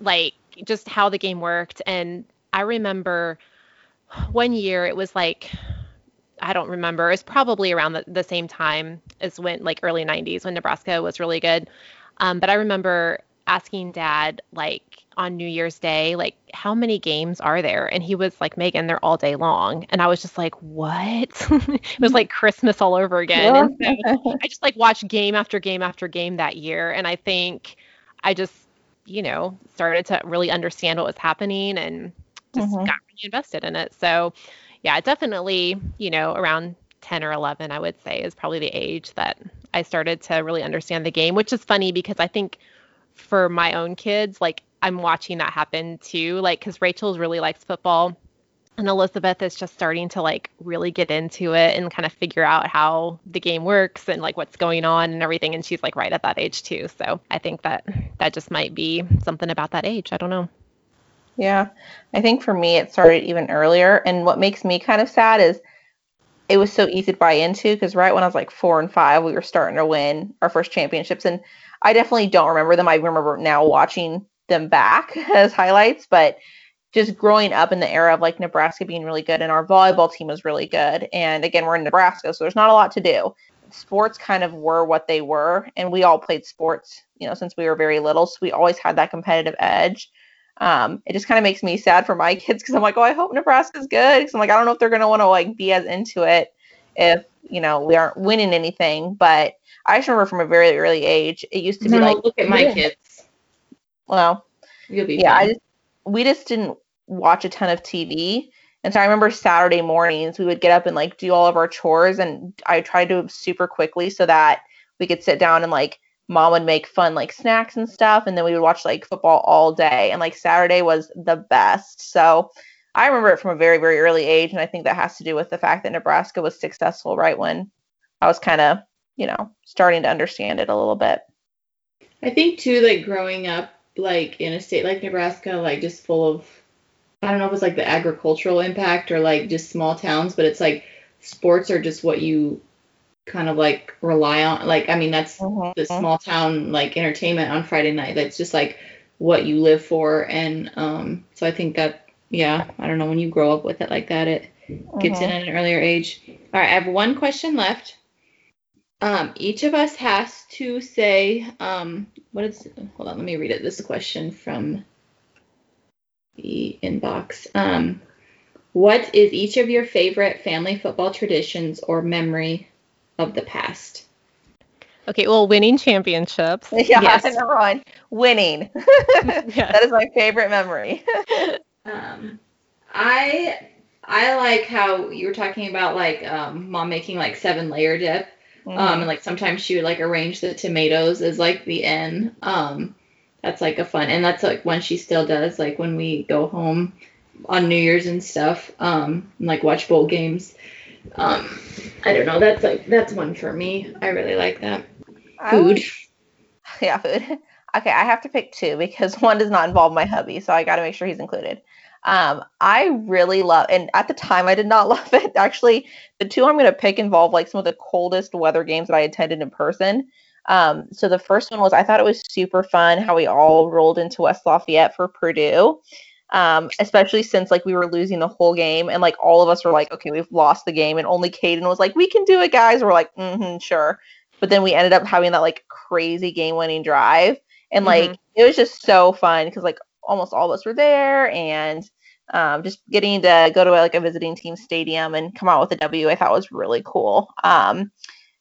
C: like just how the game worked. And I remember one year it was like I don't remember. It was probably around the, the same time as when like early 90s when Nebraska was really good. Um, but I remember asking dad like on New Year's Day, like how many games are there? And he was like, Megan, they're all day long. And I was just like, what? it was like Christmas all over again. And so I just like watched game after game after game that year. And I think I just, you know, started to really understand what was happening and just
B: Mhm.
C: got really invested in it. So, yeah, definitely, you know, around 10 or 11, I would say, is probably the age that I started to really understand the game, which is funny because I think for my own kids, like I'm watching that happen too. Like, because Rachel's really likes football and Elizabeth is just starting to like really get into it and kind of figure out how the game works and like what's going on and everything. And she's like right at that age too. So I think that that just might be something about that age. I don't know.
B: Yeah, I think for me it started even earlier, and what makes me kind of sad is it was so easy to buy into because right when I was like four and five, we were starting to win our first championships, and I definitely don't remember them. I remember now watching them back as highlights, but just growing up in the era of like Nebraska being really good and our volleyball team was really good, and again we're in Nebraska, so there's not a lot to do. Sports kind of were what they were, and we all played sports, you know, since we were very little, so we always had that competitive edge um, it just kind of makes me sad for my kids because I'm like, oh, I hope Nebraska's good. Because I'm like, I don't know if they're gonna want to like be as into it if you know we aren't winning anything. But I just remember from a very early age, it used to be
D: No,
B: like,
D: look at my
B: Yeah.
D: kids.
B: well,
D: You'll be
B: yeah, I just we just didn't watch a ton of TV. And so I remember Saturday mornings we would get up and like do all of our chores and I tried to super quickly so that we could sit down and like mom would make fun like snacks and stuff and then we would watch like football all day and like Saturday was the best. So I remember it from a very very early age and I think that has to do with the fact that Nebraska was successful right when I was kind of, you know, starting to understand it a little bit.
D: I think too, like growing up, like in a state like Nebraska, like just full of, I don't know if it's like the agricultural impact or like just small towns, but it's like sports are just what you kind of like rely on. Like, I mean, that's the small town like entertainment on Friday night. That's just like what you live for. And um, so I think that, yeah, I don't know, when you grow up with it like that, it gets in
B: Mhm.
D: at an earlier age. All right, I have one question left. Um, each of us has to say, um, what is, hold on, let me read it. This question from the inbox. Um, what is each of your favorite family football traditions or memory of the past?
C: Okay, well, winning championships.
B: Yeah,
C: Yes.
B: number one, winning.
C: Yes.
B: That is my favorite memory.
D: Um, I I like how you were talking about like um, mom making like seven layer dip. Um, and like sometimes she would like arrange the tomatoes as like the end. Um, that's like a fun, and that's like one she still does. Like when we go home on New Year's and stuff, um, and like watch bowl games. Um, I don't know. That's like that's one for me. I really like that.
B: I would-
D: Food.
B: yeah, food. Okay, I have to pick two because one does not involve my hubby, so I got to make sure he's included. Um, I really love, and at the time I did not love it. Actually, the two I'm going to pick involve like some of the coldest weather games that I attended in person. Um, so the first one was I thought it was super fun how we all rolled into West Lafayette for Purdue. Um, especially since like we were losing the whole game and like all of us were like, okay, we've lost the game, and only Caden was like, we can do it, guys. We're like, mm-hmm, sure. But then we ended up having that like crazy game-winning drive, and like
C: Mhm.
B: it was just so fun because like almost all of us were there, and um, just getting to go to like a visiting team stadium and come out with a W, I thought was really cool. Um,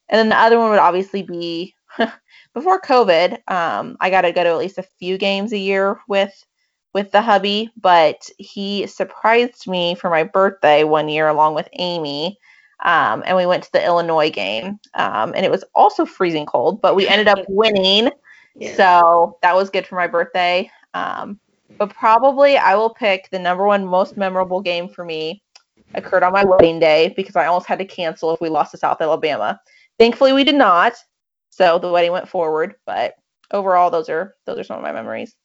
B: and then the other one would obviously be before COVID. Um, I got to go to at least a few games a year with with the hubby, but he surprised me for my birthday one year along with Amy. Um, and we went to the Illinois game, um, and it was also freezing cold, but we ended up winning.
D: Yeah.
B: So that was good for my birthday. Um, but probably I will pick the number one most memorable game for me occurred on my wedding day because I almost had to cancel if we lost to South Alabama. Thankfully, we did not, so the wedding went forward. But overall, those are those are some of my memories.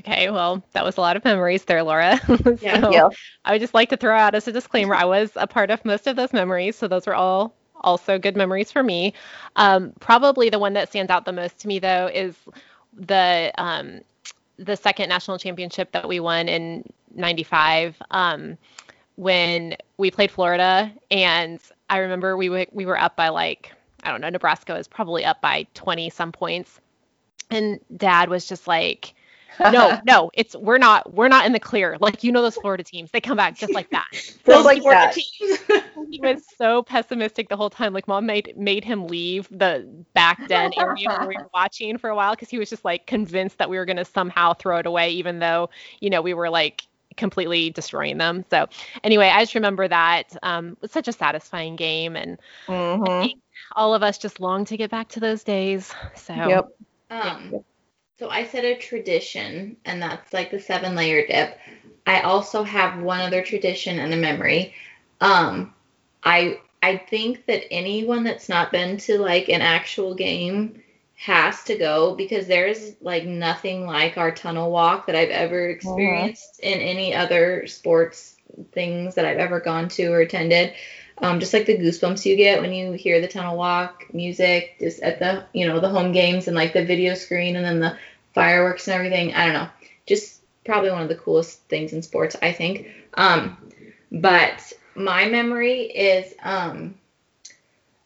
C: Okay, well, that was a lot of memories there, Laura.
D: Yeah.
C: So
B: Yeah.
C: I would just like to throw out as a disclaimer, I was a part of most of those memories, so those were all also good memories for me. Um, probably the one that stands out the most to me, though, is the um, the second national championship that we won in '95 um, when we played Florida, and I remember we were we were up by like I don't know, Nebraska was probably up by 20 some points, and Dad was just like no, no, it's we're not we're not in the clear. Like you know those Florida teams, they come back just like that.
B: Feels like
D: Florida
B: that.
D: teams.
C: He was so pessimistic the whole time. Like mom made made him leave the back den area where we were watching for a while because he was just like convinced that we were gonna somehow throw it away, even though you know we were like completely destroying them. So anyway, I just remember that um, it was such a satisfying game, and
B: Mhm.
C: all of us just long to get back to those days. So
B: Yep.
D: Um, so I said a tradition, and that's like the seven layer dip. I also have one other tradition and a memory. Um, I I think that anyone that's not been to like an actual game has to go because there's like nothing like our tunnel walk that I've ever experienced in any other sports things that I've ever gone to or attended. Um, just like the goosebumps you get when you hear the tunnel walk music, just at the you know the home games and like the video screen and then the fireworks and everything. I don't know, just probably one of the coolest things in sports, I think. Um, but my memory is um,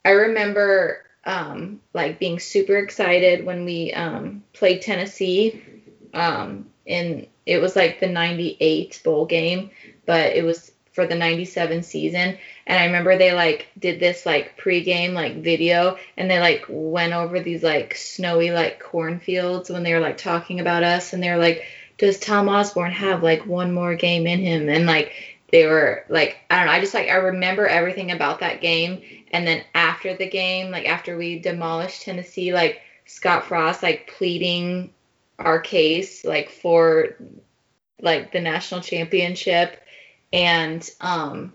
D: I remember um, like being super excited when we um, played Tennessee. Um, in it was like the '98 bowl game, but it was for the 97 season. And i remember they like did this like pregame like video and they like went over these like snowy like cornfields when they were like talking about us. And they were like does tom osborne have like one more game in him? And like they were like i don't know i just like i remember everything about that game. And then after the game like after we demolished tennessee like scott frost like pleading our case like for like the national championship and um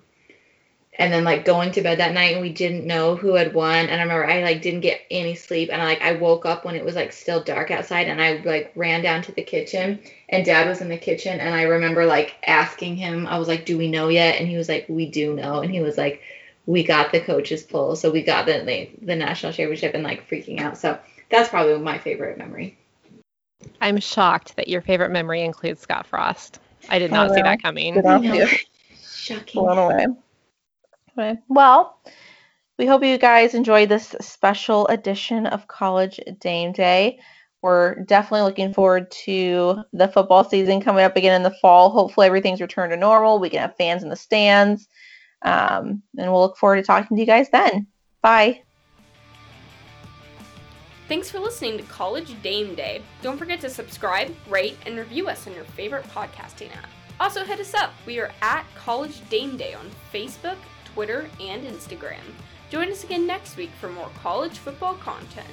D: and then like going to bed that night and we didn't know who had won and i remember i like didn't get any sleep and i like i woke up when it was like still dark outside and i like ran down to the kitchen and dad was in the kitchen and i remember like asking him i was like do we know yet and he was like we do know and he was like we got the coaches poll so we got the the, the national championship and like freaking out so that's probably my favorite memory
C: I'm shocked that your favorite memory includes Scott Frost. I did not
B: Oh,
C: see that coming.
B: Good on you.
D: shocking
B: blown away. Okay. Well, we hope you guys enjoyed this special edition of College Dame Day. We're definitely looking forward to the football season coming up again in the fall. Hopefully, everything's returned to normal. We can have fans in the stands. Um, and we'll look forward to talking to you guys then. Bye.
A: Thanks for listening to College Dame Day. Don't forget to subscribe, rate, and review us on your favorite podcasting app. Also, hit us up. We are at College Dame Day on Facebook, Twitter, and Instagram. Join us again next week for more college football content.